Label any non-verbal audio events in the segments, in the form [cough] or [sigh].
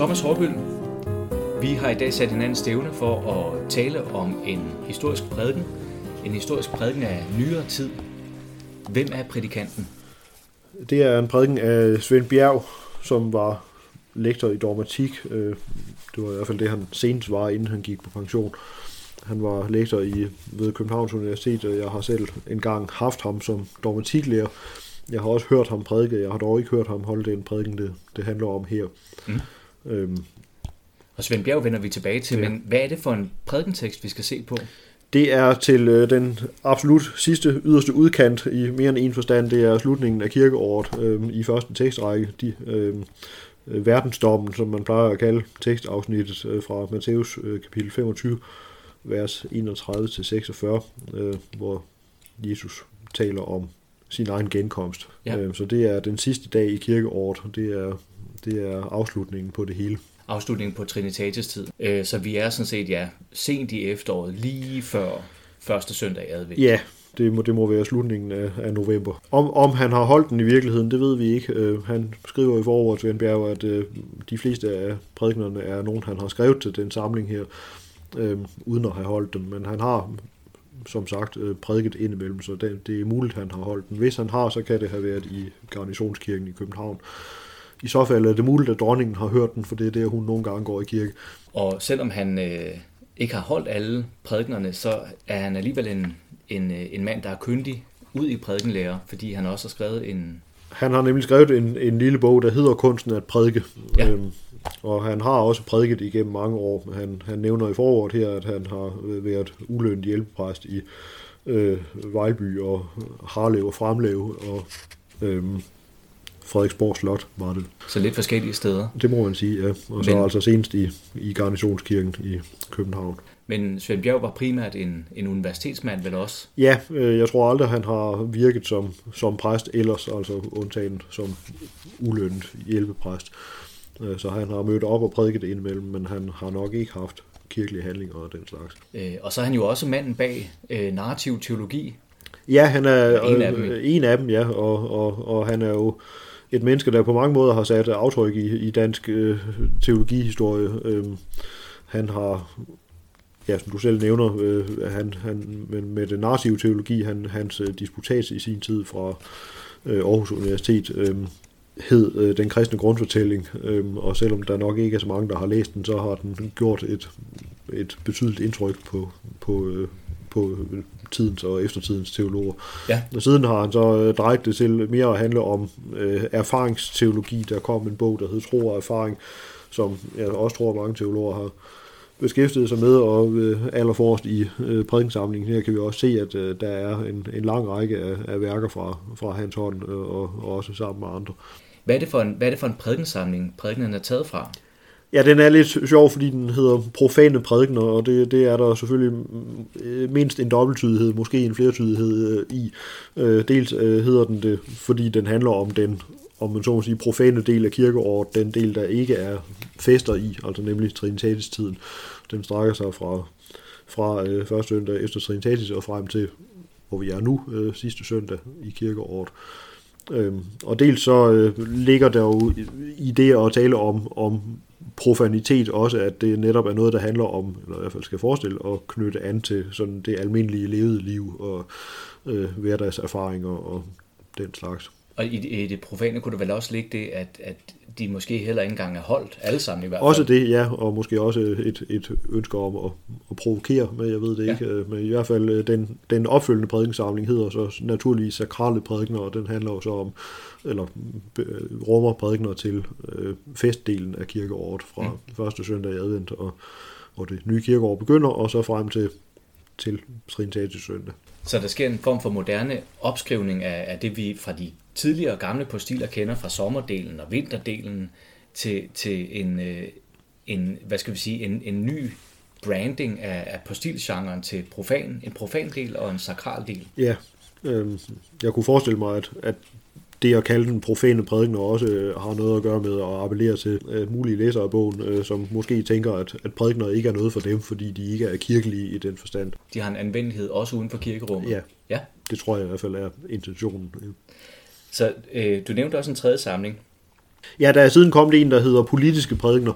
Thomas Hårbøl. Vi har i dag sat hinanden stævne for at tale om en historisk prædiken. En historisk prædiken af nyere tid. Hvem er prædikanten? Det er en prædiken af Svend Bjerg, som var lektor i dogmatik. Øh, det var i hvert fald det, han senest var, inden han gik på pension. Han var lektor i, ved Københavns Universitet, og jeg har selv engang haft ham som dogmatiklærer. Jeg har også hørt ham prædike, jeg har dog ikke hørt ham holde den prædiken, det, det handler om her. Mm. Øhm, og Svend Bjerg vender vi tilbage til, ja. men hvad er det for en prædikentekst, vi skal se på? Det er til øh, den absolut sidste, yderste udkant i mere end en forstand. Det er slutningen af kirkeåret øh, i første tekstrække. De, øh, verdensdommen, som man plejer at kalde tekstafsnittet øh, fra Matthæus øh, kapitel 25, vers 31-46, øh, hvor Jesus taler om sin egen genkomst. Ja. Øh, så det er den sidste dag i kirkeåret, det er, det er afslutningen på det hele afslutningen på Trinitatis tid. Øh, så vi er sådan set, ja, sent i efteråret, lige før første søndag i advent. Ja, det må, det må være slutningen af, af november. Om, om han har holdt den i virkeligheden, det ved vi ikke. Uh, han skriver i forordet til Bjerg, at uh, de fleste af prædiknerne er nogen, han har skrevet til den samling her, uh, uden at have holdt dem. Men han har som sagt prædiket indimellem, så det, det er muligt, han har holdt den. Hvis han har, så kan det have været i Garnisonskirken i København. I så fald er det muligt, at dronningen har hørt den, for det er der, hun nogle gange går i kirke. Og selvom han øh, ikke har holdt alle prædiknerne, så er han alligevel en, en, øh, en mand, der er kyndig ud i prædikenlærer, fordi han også har skrevet en... Han har nemlig skrevet en, en lille bog, der hedder Kunsten at prædike. Ja. Øhm, og han har også prædiket igennem mange år. Han, han nævner i foråret her, at han har været ulønnet hjælpepræst i øh, Vejlby og Harlev og Fremlev og øhm, Frederiksborg Slot var det. Så lidt forskellige steder. Det må man sige, ja. Og Men... så altså senest i, i Garnisonskirken i København. Men Svend Bjerg var primært en, en universitetsmand vel også? Ja, øh, jeg tror aldrig, han har virket som, som præst ellers, altså undtagen som ulønnet hjælpepræst. Øh, så han har mødt op og prædiket indimellem, men han har nok ikke haft kirkelige handlinger og den slags. Øh, og så er han jo også manden bag øh, narrativ teologi. Ja, han er en af dem, øh, en af dem ja, og, og, og han er jo et menneske, der på mange måder har sat aftryk i, i dansk øh, teologihistorie. Øh, han har, ja, som du selv nævner, øh, han, han, med, med den narrative teologi, han, hans øh, disputats i sin tid fra øh, Aarhus Universitet, øh, hed øh, Den kristne grundfortælling, øh, og selvom der nok ikke er så mange, der har læst den, så har den gjort et, et betydeligt indtryk på, på, øh, på tidens og eftertidens teologer. Ja. Og siden har han så øh, drejet det til mere at handle om øh, erfaringsteologi. Der kom en bog, der hed Tro og Erfaring, som jeg også tror, mange teologer har beskæftiget sig med, og øh, allerforrest i øh, prædikensamlingen her kan vi også se, at øh, der er en, en lang række af, af værker fra, fra hans hånd, øh, og, og også sammen med andre. Hvad er det for en, hvad er det for en prædikensamling, prædikenen er taget fra? Ja, den er lidt sjov, fordi den hedder profane prædikner, og det, det er der selvfølgelig øh, mindst en dobbelttydighed, måske en flertydighed øh, i. Øh, dels øh, hedder den det, fordi den handler om den om man så må sige, profane del af kirkeåret, den del, der ikke er fester i, altså nemlig Trinitatis-tiden. Den strækker sig fra, fra øh, første søndag efter Trinitatis og frem til, hvor vi er nu, øh, sidste søndag i kirkeåret. Øhm, og dels så øh, ligger der jo i det at tale om, om profanitet også, at det netop er noget, der handler om, eller i hvert fald skal forestille, at knytte an til sådan det almindelige levede liv og øh, hverdagserfaringer og den slags. Og i, i det profane kunne det vel også ligge det, at, at de måske heller ikke engang er holdt, alle sammen i hvert fald. Også det, ja, og måske også et, et ønske om at, at provokere, men jeg ved det ja. ikke. Men i hvert fald øh, den, den opfølgende prædikensamling hedder så naturligvis sakrale prædikener, og den handler jo så om, eller øh, rummer prædikener til øh, festdelen af kirkeåret fra mm. første søndag i advent, og, og det nye kirkeår begynder, og så frem til, til Trinitatis søndag. Så der sker en form for moderne opskrivning af, af det, vi fra de tidligere gamle postiler kender fra sommerdelen og vinterdelen til, til en, øh, en, hvad skal vi sige, en, en ny branding af, af postilgenren til profan, en profan del og en sakral del. Ja, øh, jeg kunne forestille mig, at, at det at kalde den profane prædiken også øh, har noget at gøre med at appellere til øh, mulige læsere af bogen, øh, som måske tænker, at, at prædikener ikke er noget for dem, fordi de ikke er kirkelige i den forstand. De har en anvendelighed også uden for kirkerummet? Ja, ja. det tror jeg i hvert fald er intentionen. Så øh, du nævnte også en tredje samling. Ja, der er siden kommet en, der hedder politiske prædikner,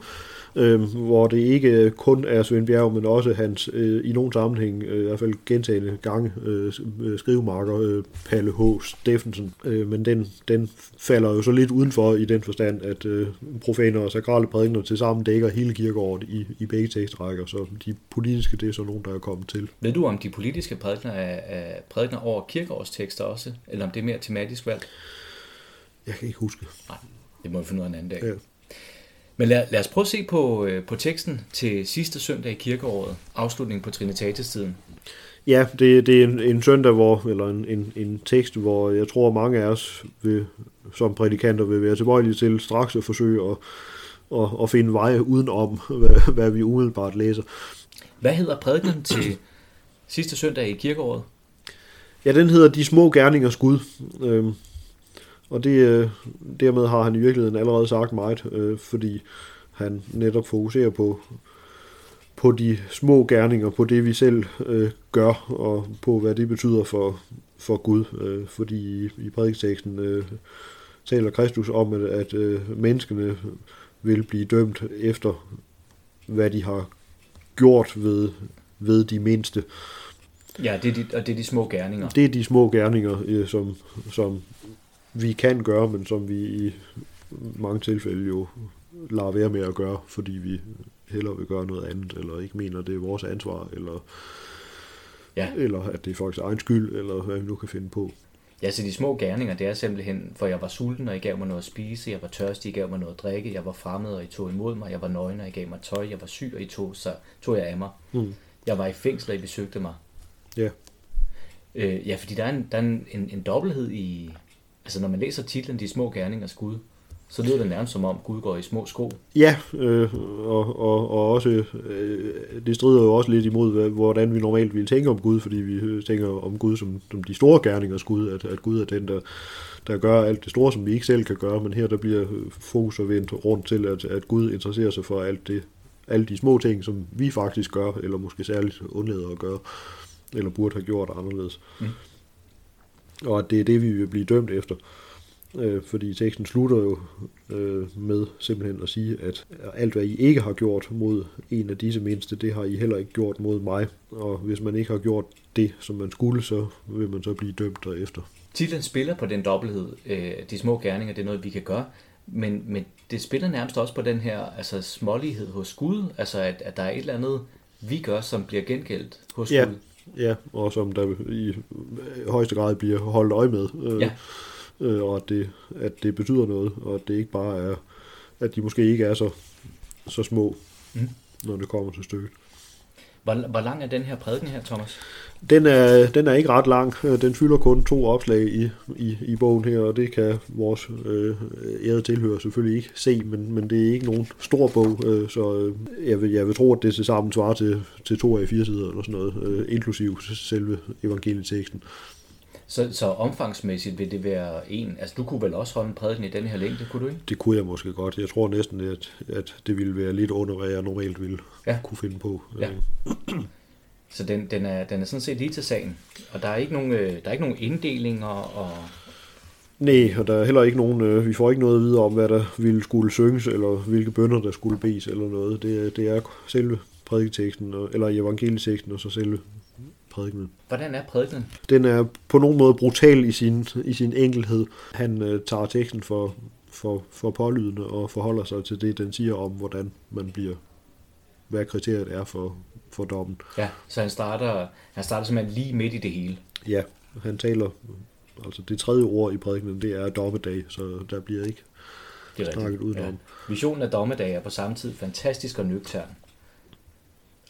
øh, hvor det ikke kun er Svend Bjerg, men også hans øh, i nogle sammenhæng, øh, i hvert fald gentagende gange, øh, skrivemarker øh, Palle H. Steffensen. Øh, men den, den falder jo så lidt udenfor i den forstand, at øh, profaner og sakrale prædikner til sammen dækker hele kirkeåret i, i begge tekstrækker, så de politiske, det er så nogen, der er kommet til. Ved du, om de politiske prædikner er, er prædikner over kirkeårstekster også, eller om det er mere tematisk valgt? Jeg kan ikke huske. Nej, det må vi finde ud af en anden dag. Ja. Men lad, lad os prøve at se på, øh, på teksten til sidste søndag i kirkeåret, afslutningen på Trinitatis-tiden. Ja, det, det er en, en søndag, hvor, eller en, en, en tekst, hvor jeg tror, mange af os vil, som prædikanter vil være tilbøjelige til straks at forsøge at, at, at finde veje udenom, hvad, hvad vi umiddelbart læser. Hvad hedder prædikenen til sidste søndag i kirkeåret? Ja, den hedder De små gerningers Gud. Øhm, og det, øh, dermed har han i virkeligheden allerede sagt meget, øh, fordi han netop fokuserer på, på de små gerninger, på det vi selv øh, gør, og på hvad det betyder for, for Gud. Øh, fordi i, i prædikteksten øh, taler Kristus om, at, at øh, menneskene vil blive dømt efter, hvad de har gjort ved, ved de mindste. Ja, det er de, og det er de små gerninger. Det er de små gerninger, øh, som, som vi kan gøre, men som vi i mange tilfælde jo lader være med at gøre, fordi vi hellere vil gøre noget andet, eller ikke mener, det er vores ansvar, eller, ja. eller at det er folks egen skyld, eller hvad vi nu kan finde på. Ja, så de små gerninger, det er simpelthen, for jeg var sulten, og I gav mig noget at spise, jeg var tørstig, I gav mig noget at drikke, jeg var fremmed, og I tog imod mig, jeg var nøgen, og I gav mig tøj, jeg var syg, og I tog, så tog jeg af mig. Mm. Jeg var i fængsel, og I besøgte mig. Ja. Øh, ja, fordi der er, en, der er en, en, en dobbelthed i, altså når man læser titlen De små gerningers Gud, så lyder det nærmest som om Gud går i små sko. Ja, øh, og, og, og også, øh, det strider jo også lidt imod, hvordan vi normalt ville tænke om Gud, fordi vi tænker om Gud som, som de store gerningers Gud, at, at Gud er den, der, der gør alt det store, som vi ikke selv kan gøre, men her der bliver fokus og vendt rundt til, at, at Gud interesserer sig for alt det, alle de små ting, som vi faktisk gør, eller måske særligt undlader at gøre, eller burde have gjort anderledes. Mm og at det er det, vi vil blive dømt efter. Øh, fordi teksten slutter jo øh, med simpelthen at sige, at alt hvad I ikke har gjort mod en af disse mindste, det har I heller ikke gjort mod mig. Og hvis man ikke har gjort det, som man skulle, så vil man så blive dømt derefter. Titlen spiller på den dobbelthed. Øh, de små gerninger, det er noget, vi kan gøre. Men, men det spiller nærmest også på den her altså, smålighed hos Gud. Altså at, at der er et eller andet, vi gør, som bliver gengældt hos ja. Gud. Ja, og som der i højeste grad bliver holdt øje med. Øh, ja. Øh, og at det, at det betyder noget, og at det ikke bare er, at de måske ikke er så, så små, mm. når det kommer til stykket. Hvor, hvor lang er den her prædiken her, Thomas? Den er, den er ikke ret lang. Øh, den fylder kun to opslag i, i, i bogen her, og det kan vores øh, ærede tilhører selvfølgelig ikke se, men, men det er ikke nogen stor bog, øh, så øh, jeg, vil, jeg vil tro, at det til sammen svarer til, til to af fire sider eller sådan noget, øh, inklusiv selve evangelieteksten. Så, så omfangsmæssigt vil det være en, altså du kunne vel også holde en prædiken i den her længde, kunne du ikke? Det kunne jeg måske godt. Jeg tror næsten, at, at det ville være lidt under, hvad jeg normalt ville ja. kunne finde på. Ja. Så den, den, er, den er sådan set lige til sagen. Og der er ikke nogen, øh, der er ikke nogen inddelinger og... Nej, og der er heller ikke nogen, øh, vi får ikke noget at vide om, hvad der ville skulle synges, eller hvilke bønder der skulle bes, eller noget. Det, det er selve prædiketeksten, eller evangelieteksten, og så selve prædikenen. Hvordan er prædikenen? Den er på nogen måde brutal i sin, i sin enkelhed. Han øh, tager teksten for, for, for pålydende og forholder sig til det, den siger om, hvordan man bliver, hvad kriteriet er for, for dommen. Ja, så han starter, han starter simpelthen lige midt i det hele. Ja, han taler, altså det tredje ord i prædikenen, det er dommedag, så der bliver ikke det er snakket udenom. Ja. Visionen af dommedag er på samme tid fantastisk og nøgtern.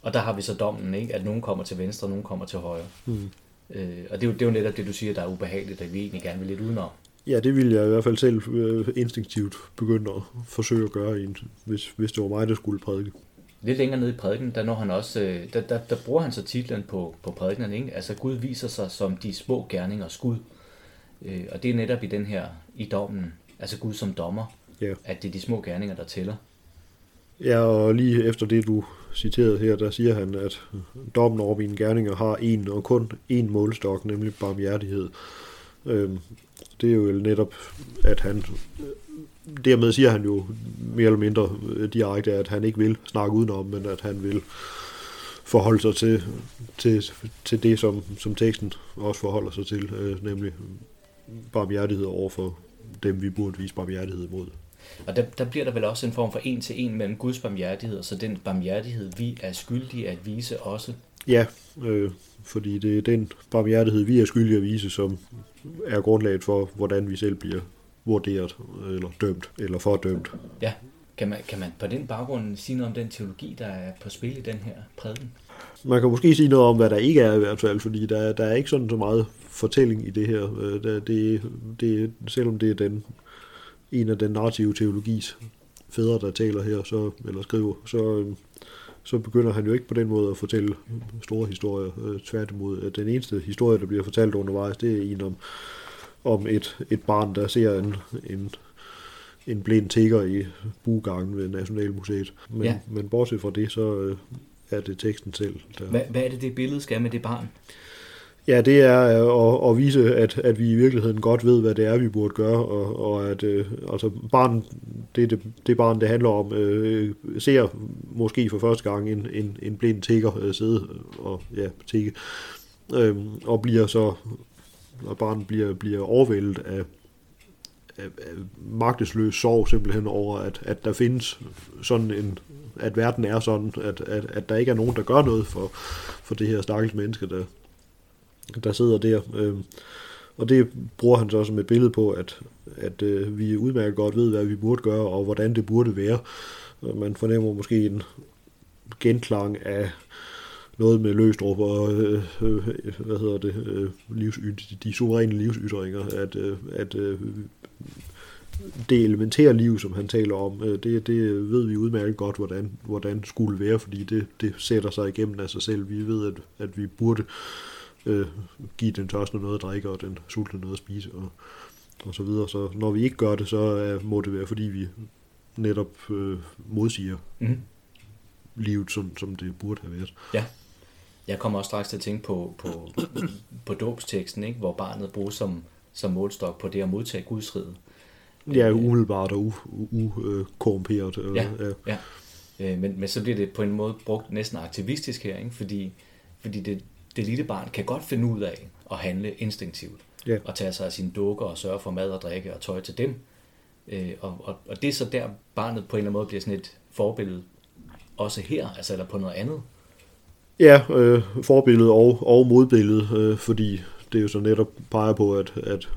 Og der har vi så dommen, ikke? at nogen kommer til venstre, og nogen kommer til højre. Mm. Øh, og det er, jo, det er jo netop det, du siger, der er ubehageligt, at vi egentlig gerne vil lidt udenom. Ja, det ville jeg i hvert fald selv øh, instinktivt begynde at forsøge at gøre, hvis, hvis det var mig, der skulle prædike. Lidt længere nede i prædiken, der, når han også, øh, der, der, der bruger han så titlen på, på prædiken, ikke? Altså Gud viser sig som de små gerninger Gud. Øh, og det er netop i den her, i dommen, altså Gud som dommer, ja. at det er de små gerninger, der tæller. Ja, og lige efter det, du citerede her, der siger han, at dommen over mine gerninger har en og kun én målstok, nemlig barmhjertighed. Øh, det er jo netop, at han dermed siger han jo mere eller mindre direkte, at han ikke vil snakke udenom, men at han vil forholde sig til, til, til det, som, som teksten også forholder sig til, øh, nemlig barmhjertighed over for dem, vi burde vise barmhjertighed mod. Og der, der bliver der vel også en form for en til en mellem Guds barmhjertighed, og så den barmhjertighed, vi er skyldige at vise også. Ja, øh, fordi det er den barmhjertighed, vi er skyldige at vise, som er grundlaget for, hvordan vi selv bliver vurderet, eller dømt, eller fordømt. Ja, kan man, kan man på den baggrund sige noget om den teologi, der er på spil i den her prædiken? Man kan måske sige noget om, hvad der ikke er i hvert fald, fordi der, der er ikke sådan så meget fortælling i det her. Øh, det, det, det, selvom det er den, en af den narrative teologis fædre, der taler her, så, eller skriver, så, øh, så begynder han jo ikke på den måde at fortælle store historier. Øh, tværtimod, den eneste historie, der bliver fortalt undervejs, det er en om, om et, et barn, der ser en, en, en blind tigger i bugangen ved Nationalmuseet. Men, ja. men bortset fra det, så er det teksten selv. Der... Hvad, hvad er det, det billede skal med det barn? Ja, det er øh, at, at vise, at, at vi i virkeligheden godt ved, hvad det er, vi burde gøre, og, og at øh, altså barn, det, det, det barn, det handler om, øh, ser måske for første gang en, en, en blind tigger øh, sidde og ja, tigge, øh, og bliver så, og barnet bliver, bliver overvældet af, af, af magtesløs sorg simpelthen over, at, at der findes sådan en, at verden er sådan, at, at, at der ikke er nogen, der gør noget for, for det her stakkels menneske, der, der sidder der. Øh, og det bruger han så som et billede på, at, at øh, vi udmærket godt ved, hvad vi burde gøre, og hvordan det burde være. Man fornemmer måske en genklang af noget med løstrup og, øh, øh, hvad hedder det, øh, livs, de suveræne livsytringer, at, øh, at øh, det elementære liv, som han taler om, øh, det, det ved vi udmærket godt, hvordan, hvordan skulle være, fordi det, det sætter sig igennem af sig selv. Vi ved, at, at vi burde øh, give den tørste noget at drikke, og den sultne noget at spise, og, og så videre. Så når vi ikke gør det, så er, må det være, fordi vi netop øh, modsiger mm. livet, som, som det burde have været. Ja. Jeg kommer også straks til at tænke på, på, på dåbsteksten, ikke? hvor barnet bruges som, som målstok på det at modtage Guds rige. Ja, umiddelbart og ukorrumperet. U, ja, ja. ja. Øh, men, men så bliver det på en måde brugt næsten aktivistisk her, ikke? fordi, fordi det, det lille barn kan godt finde ud af at handle instinktivt. Ja. Og tage sig af sine dukker og sørge for mad og drikke og tøj til dem. Øh, og, og, og det er så der, barnet på en eller anden måde bliver sådan et forbillede også her, altså eller på noget andet. Ja, øh, forbillede og, og modbillede, øh, fordi det jo så netop peger på, at, at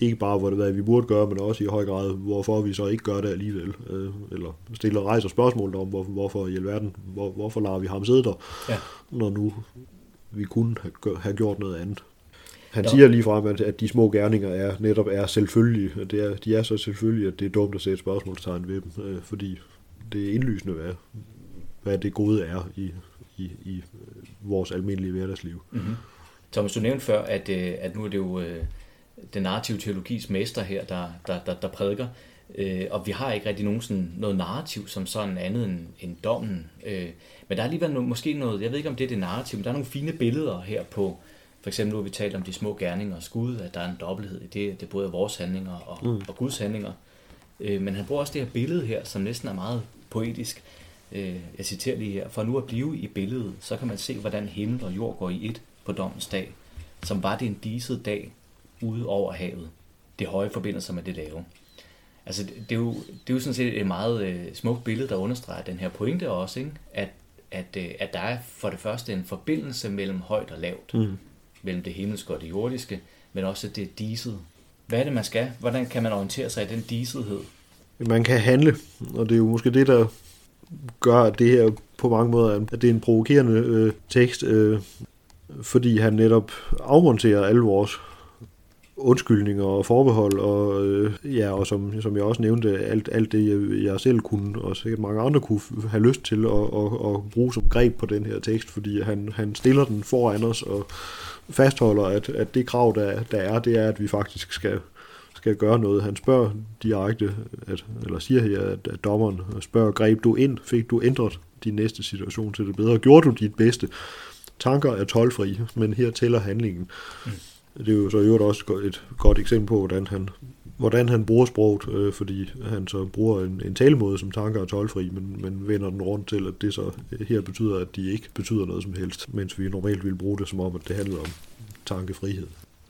ikke bare, hvor det hvad vi burde gøre, men også i høj grad, hvorfor vi så ikke gør det alligevel. Øh, eller stiller rejser spørgsmål om, hvor, hvorfor i alverden, hvor, hvorfor lader vi ham sidde der, ja. når nu vi kunne have, gjort noget andet. Han ja. siger lige frem, at, at de små gerninger er netop er selvfølgelige. Det er, de er så selvfølgelige, at det er dumt at sætte spørgsmålstegn ved dem, øh, fordi det er indlysende, hvad, hvad det gode er i, i, i vores almindelige hverdagsliv. Mm-hmm. Thomas, du nævnte før, at, øh, at nu er det jo øh, den narrative teologis mester her, der, der, der, der prædiker, øh, og vi har ikke rigtig nogen sådan, noget narrativ som sådan andet end, end dommen. Øh, men der er alligevel no, måske noget, jeg ved ikke om det er det narrativ, men der er nogle fine billeder her på, for eksempel nu har vi talt om de små gerninger og skud, at der er en dobbelthed i det, det er både vores handlinger og, mm. og Guds handlinger. Øh, men han bruger også det her billede her, som næsten er meget poetisk. Øh, jeg citerer lige her, for nu at blive i billedet, så kan man se, hvordan himmel og jord går i et på dommens dag, som var det en diset dag ude over havet. Det høje forbindelser med det lave. Altså, det er jo, det er jo sådan set et meget øh, smukt billede, der understreger den her pointe også, ikke? At, at, øh, at der er for det første en forbindelse mellem højt og lavt, mm. mellem det himmelske og det jordiske, men også det diset. Hvad er det, man skal? Hvordan kan man orientere sig i den disethed? Man kan handle, og det er jo måske det, der gør, at det her på mange måder at det er en provokerende øh, tekst, øh, fordi han netop afmonterer alle vores undskyldninger og forbehold, og, øh, ja, og som, som jeg også nævnte, alt, alt det, jeg, jeg selv kunne, og sikkert mange andre kunne have lyst til at, at, at bruge som greb på den her tekst, fordi han, han stiller den foran os og fastholder, at, at det krav, der, der er, det er, at vi faktisk skal, skal gøre noget. Han spørger direkte, at, eller siger her, at, at dommeren spørger, greb du ind, fik du ændret din næste situation til det bedre, gjorde du dit bedste? Tanker er tolvfri, men her tæller handlingen. Mm. Det er jo så i øvrigt også et godt eksempel på, hvordan han, hvordan han bruger sproget, øh, fordi han så bruger en, en talemåde som tanker er tolvfri, men, men vender den rundt til, at det så her betyder, at de ikke betyder noget som helst, mens vi normalt ville bruge det som om, at det handlede om tankefrihed.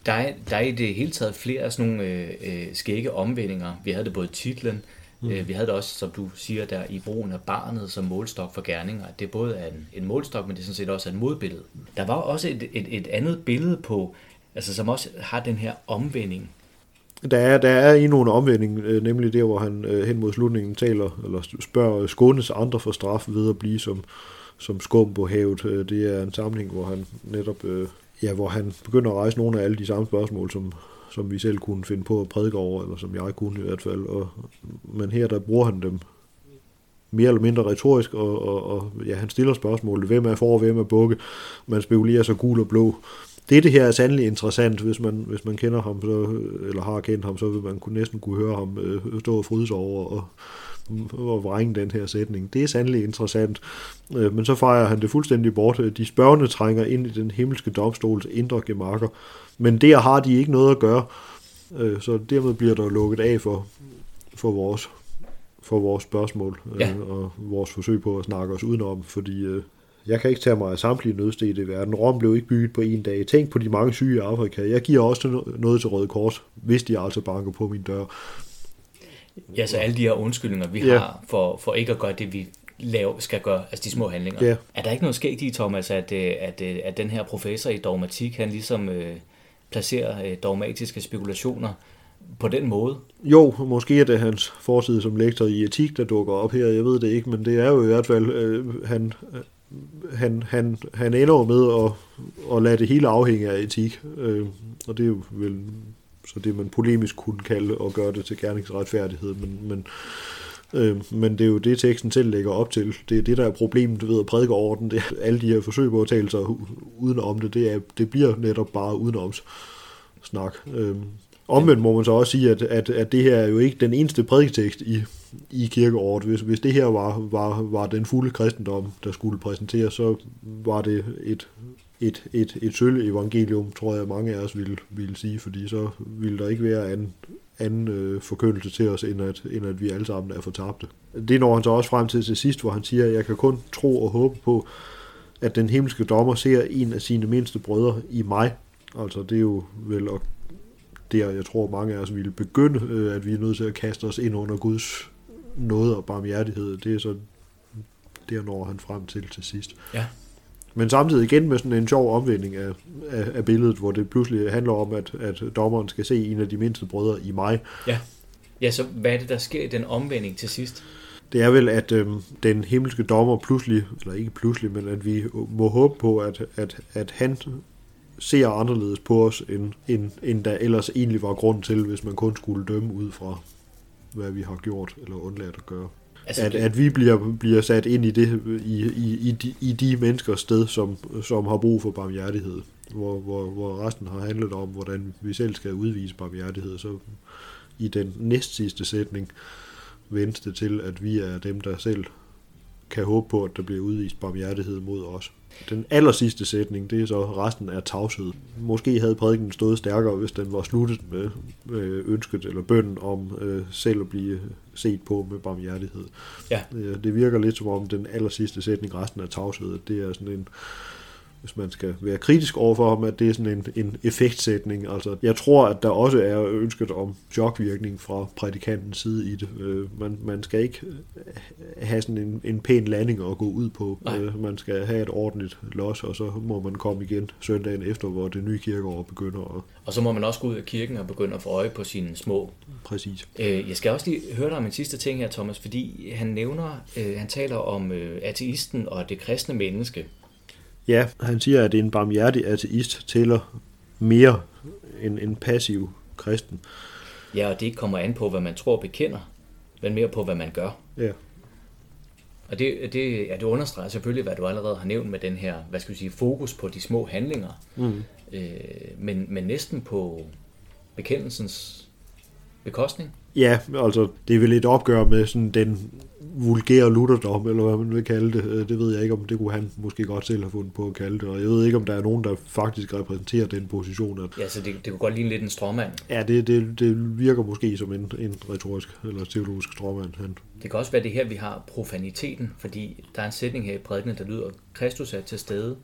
Der er, der er i det hele taget flere af sådan nogle øh, øh skægge omvendinger. Vi havde det både i titlen, mm. øh, vi havde det også, som du siger, der i brugen af barnet som målstok for gerninger. Det er både en, en målstok, men det er sådan set også et modbillede. Der var også et, et, et andet billede på, altså som også har den her omvending. Der er, der er endnu en omvending, øh, nemlig der, hvor han øh, hen mod slutningen taler, eller spørger Skånes andre for straf ved at blive som, som skum på havet. Øh, det er en samling, hvor han netop ja, hvor han begynder at rejse nogle af alle de samme spørgsmål, som, som vi selv kunne finde på at prædike over, eller som jeg kunne i hvert fald. Og, men her der bruger han dem mere eller mindre retorisk, og, og, og ja, han stiller spørgsmålet, hvem er for, hvem er bukke, man spekulerer så gul og blå. Det, det her er sandelig interessant, hvis man, hvis man kender ham, så, eller har kendt ham, så vil man kunne næsten kunne høre ham øh, stå og fryde sig over og, og vrænge den her sætning. Det er sandelig interessant. Øh, men så fejrer han det fuldstændig bort. De spørgende trænger ind i den himmelske domstols indre gemakker. Men der har de ikke noget at gøre. Øh, så dermed bliver der lukket af for, for vores for vores spørgsmål øh, ja. og vores forsøg på at snakke os udenom, fordi jeg kan ikke tage mig af samtlige nødstede i verden. Rom blev ikke bygget på en dag. Tænk på de mange syge i Afrika. Jeg giver også noget til Røde Kors, hvis de altså banker på min dør. Ja, så alle de her undskyldninger, vi ja. har for, for ikke at gøre det, vi lave, skal gøre, altså de små handlinger. Ja. Er der ikke noget skægt i, Thomas, at, øh, at, øh, at den her professor i dogmatik, han ligesom øh, placerer øh, dogmatiske spekulationer på den måde? Jo, måske er det hans fortid som lektor i etik, der dukker op her, jeg ved det ikke, men det er jo i hvert fald, øh, han, han, han, han ender med at, at lade det hele afhænge af etik, øh, og det er jo vel så det man polemisk kunne kalde og gøre det til gerningsretfærdighed, men, men, øh, men det er jo det, teksten selv lægger op til. Det er det, der er problemet ved at prædike over den. Det er, alle de her forsøg på at tale sig udenom det, det, er, det bliver netop bare udenoms snak. Øh, omvendt må man så også sige, at, at, at det her er jo ikke den eneste prædiketekst i, i kirkeåret. Hvis, hvis det her var, var, var den fulde kristendom, der skulle præsenteres, så var det et et, et, et sølv evangelium, tror jeg mange af os ville, ville sige, fordi så ville der ikke være anden, anden øh, forkyndelse til os, end at, end at vi alle sammen er fortabte. Det når han så også frem til til sidst, hvor han siger, at jeg kan kun tro og håbe på, at den himmelske dommer ser en af sine mindste brødre i mig. Altså det er jo vel og der, jeg tror mange af os ville begynde, øh, at vi er nødt til at kaste os ind under Guds nåde og barmhjertighed. Det er så der når han frem til til sidst. Ja. Men samtidig igen med sådan en sjov omvending af, af, af billedet, hvor det pludselig handler om, at, at dommeren skal se en af de mindste brødre i mig. Ja. ja, så hvad er det, der sker i den omvending til sidst? Det er vel, at øhm, den himmelske dommer pludselig, eller ikke pludselig, men at vi må håbe på, at, at, at han ser anderledes på os, end, end, end der ellers egentlig var grund til, hvis man kun skulle dømme ud fra, hvad vi har gjort eller undladt at gøre. Altså, at, at vi bliver, bliver sat ind i, det, i, i, i, de, i de menneskers sted, som, som har brug for barmhjertighed. Hvor, hvor, hvor resten har handlet om, hvordan vi selv skal udvise barmhjertighed. Så i den næst sidste sætning vendes det til, at vi er dem, der selv kan håbe på, at der bliver udvist barmhjertighed mod os. Den aller sidste sætning, det er så resten af tavshed. Måske havde prædiken stået stærkere, hvis den var sluttet med ønsket eller bønden om øh, selv at blive set på med barmhjertighed. Ja. Øh, det virker lidt som om den aller sidste sætning, resten af tavshed, det er sådan en hvis man skal være kritisk overfor ham, at det er sådan en, en effektsætning. Altså, jeg tror, at der også er ønsket om chokvirkning fra prædikantens side i det. Øh, man, man skal ikke have sådan en, en pæn landing at gå ud på. Øh, man skal have et ordentligt los, og så må man komme igen søndagen efter, hvor det nye kirkeår begynder. Og, og så må man også gå ud af kirken og begynde at få øje på sine små. Præcis. Øh, jeg skal også lige høre dig om en sidste ting her, Thomas, fordi han nævner, øh, han taler om øh, ateisten og det kristne menneske. Ja, han siger, at en barmhjertig ateist tæller mere end en passiv kristen. Ja, og det kommer an på, hvad man tror bekender, men mere på, hvad man gør. Ja. Og det, det, ja, det understreger selvfølgelig, hvad du allerede har nævnt med den her, hvad skal vi sige, fokus på de små handlinger. Mm. Øh, men, men næsten på bekendelsens bekostning? Ja, altså det er vel et opgør med sådan den vulgære lutherdom, eller hvad man vil kalde det. Øh, det ved jeg ikke, om det kunne han måske godt selv have fundet på at kalde det, og jeg ved ikke, om der er nogen, der faktisk repræsenterer den position. At, ja, så det, det kunne godt ligne lidt en stråmand. Ja, det, det, det virker måske som en, en retorisk eller teologisk stråmand. Han. Det kan også være det her, vi har profaniteten, fordi der er en sætning her i prædikenen, der lyder, Kristus er til stede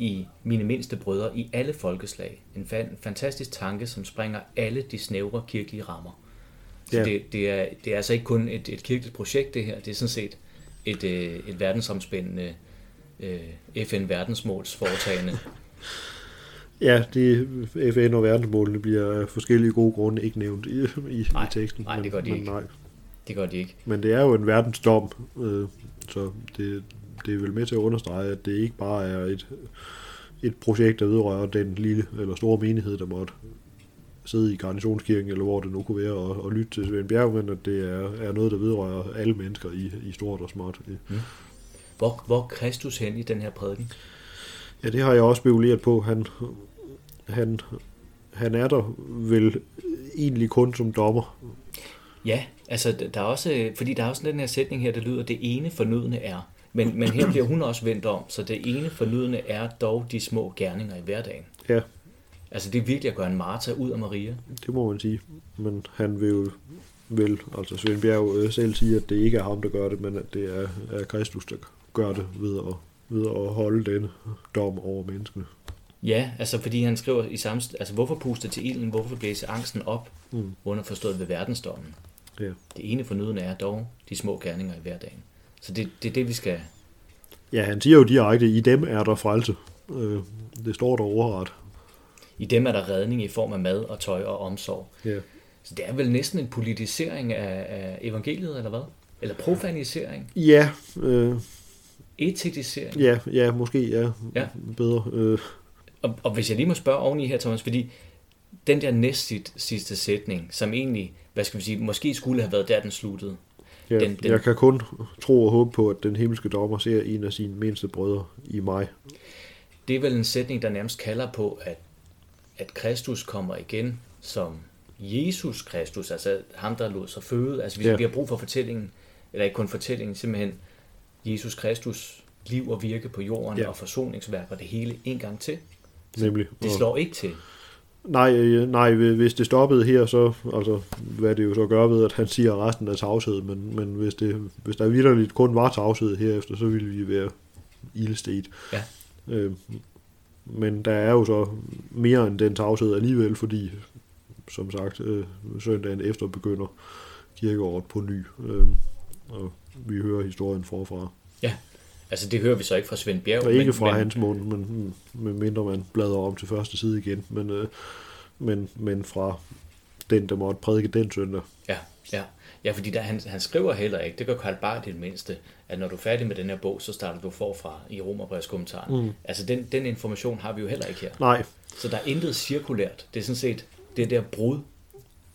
i mine mindste brødre i alle folkeslag. En fan, fantastisk tanke, som springer alle de snævre kirkelige rammer. Så ja. det, det, er, det er altså ikke kun et, et kirkeligt projekt, det her. Det er sådan set et, øh, et verdensomspændende øh, FN-verdensmåls foretagende. [laughs] Ja, det FN og verdensmålene bliver af forskellige gode grunde ikke nævnt i, i, nej, i teksten. Nej, det gør de men, ikke. Nej. Det gør de ikke. Men det er jo en verdensdom, øh, så det, det er vel med til at understrege, at det ikke bare er et, et projekt, der vedrører den lille eller store menighed, der måtte sidde i garnisonskirken, eller hvor det nu kunne være, og, og lytte til Svend Bjerg, men at det er, er noget, der vedrører alle mennesker i, i stort og småt. Mm. Hvor, hvor Kristus hen i den her prædiken? Ja, det har jeg også spekuleret på. Han, han, han er der vel egentlig kun som dommer. Ja, altså der er også, fordi der er også den her sætning her, der lyder, det ene fornødende er. Men, men her bliver hun også vendt om, så det ene fornødende er dog de små gerninger i hverdagen. Ja. Altså det er virkelig at gøre en Martha ud af Maria. Det må man sige. Men han vil jo vil, altså Svend Bjerg øh, selv sige, at det ikke er ham, der gør det, men at det er, er Kristus, der gør det ved at, ved at holde den dom over menneskene. Ja, altså fordi han skriver i samme... Altså hvorfor puste til ilden, hvorfor blæse angsten op, mm. underforstået ved verdensdommen. Ja. Det ene fornødende er dog de små gerninger i hverdagen. Så det, det er det, vi skal... Ja, han siger jo direkte, i dem er der frelse. Øh, det står der overret. I dem er der redning i form af mad og tøj og omsorg. Ja. Så det er vel næsten en politisering af, af evangeliet, eller hvad? Eller profanisering? Ja. Øh, Etikisering? Ja, ja, måske ja. ja. Bedre. Øh. Og, og hvis jeg lige må spørge oveni her, Thomas, fordi den der næst sidste sætning, som egentlig, hvad skal vi sige, måske skulle have været der, den sluttede. Ja, den, den, jeg kan kun tro og håbe på, at den himmelske dommer ser en af sine mindste brødre i mig. Det er vel en sætning, der nærmest kalder på, at at Kristus kommer igen som Jesus Kristus, altså ham, der lod sig føde. Altså vi, ja. vi har brug for fortællingen, eller ikke kun fortællingen, simpelthen Jesus Kristus liv og virke på jorden ja. og forsoningsværk og det hele en gang til. Så Nemlig. Det slår ikke til. Nej, øh, nej, hvis det stoppede her, så, altså, hvad det jo så gør ved, at han siger resten af tavshed, men, men hvis, det, hvis der vidderligt kun var tavshed herefter, så ville vi være ildstet. Ja. Øh, men der er jo så mere end den tavshed alligevel, fordi som sagt, øh, søndagen efter begynder kirkeåret på ny, øh, og vi hører historien forfra. Ja, altså det hører vi så ikke fra Svend Bjerg. Og ikke men, fra men... hans mund, men, men mindre man bladrer om til første side igen, men, øh, men, men fra den, der måtte prædike den søndag. Ja, ja. Ja, fordi der, han, han skriver heller ikke, det gør Karl Barth det mindste, at når du er færdig med den her bog, så starter du forfra i Romerbrevskommentaren. Mm. Altså den, den information har vi jo heller ikke her. Nej. Så der er intet cirkulært. Det er sådan set det der brud.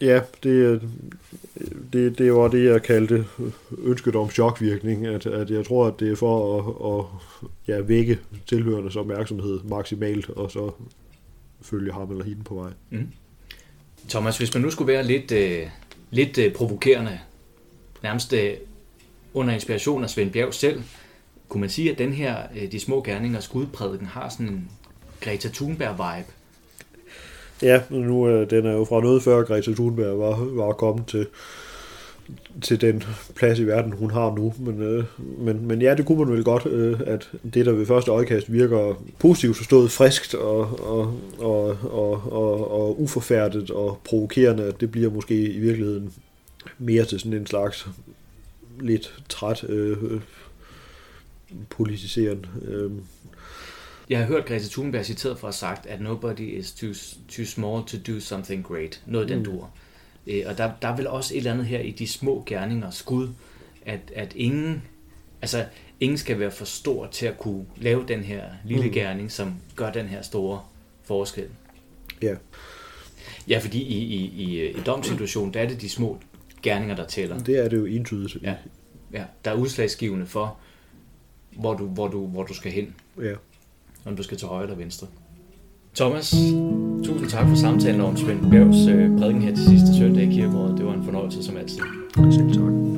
Ja, det, det, det var det, jeg kaldte ønsket om chokvirkning. At, at jeg tror, at det er for at, at ja, vække tilhørendes opmærksomhed maksimalt, og så følge ham eller hende på vej. Mm. Thomas, hvis man nu skulle være lidt... Øh lidt øh, provokerende, nærmest øh, under inspiration af Svend Bjerg selv, kunne man sige, at den her øh, De små gerninger skudprædiken har sådan en Greta Thunberg-vibe. Ja, nu øh, den er jo fra noget før Greta Thunberg var, var kommet til, til den plads i verden, hun har nu. Men, øh, men, men ja, det kunne man vel godt, øh, at det, der ved første øjekast virker positivt forstået, friskt og, og, og, og, og, og uforfærdet og provokerende, det bliver måske i virkeligheden mere til sådan en slags lidt træt øh, politiserende Øh. Jeg har hørt Greta Thunberg citeret for at have sagt, at nobody is too, too small to do something great. Noget den mm. dur. Øh, og der, der er vel også et eller andet her i de små gerninger, skud, at, at ingen, altså, ingen skal være for stor til at kunne lave den her lille mm. gerning, som gør den her store forskel. Ja. Ja, fordi i, i, i, i domsituationen, der er det de små gerninger, der tæller. Det er det jo entydigt. Ja, ja. der er udslagsgivende for, hvor du, hvor du, hvor du skal hen. Ja. Om du skal til højre eller venstre. Thomas, tusind tak for samtalen om Svend Bjergs øh, prædiken her til sidste søndag i kirkeåret. Det var en fornøjelse som altid. Selv tak.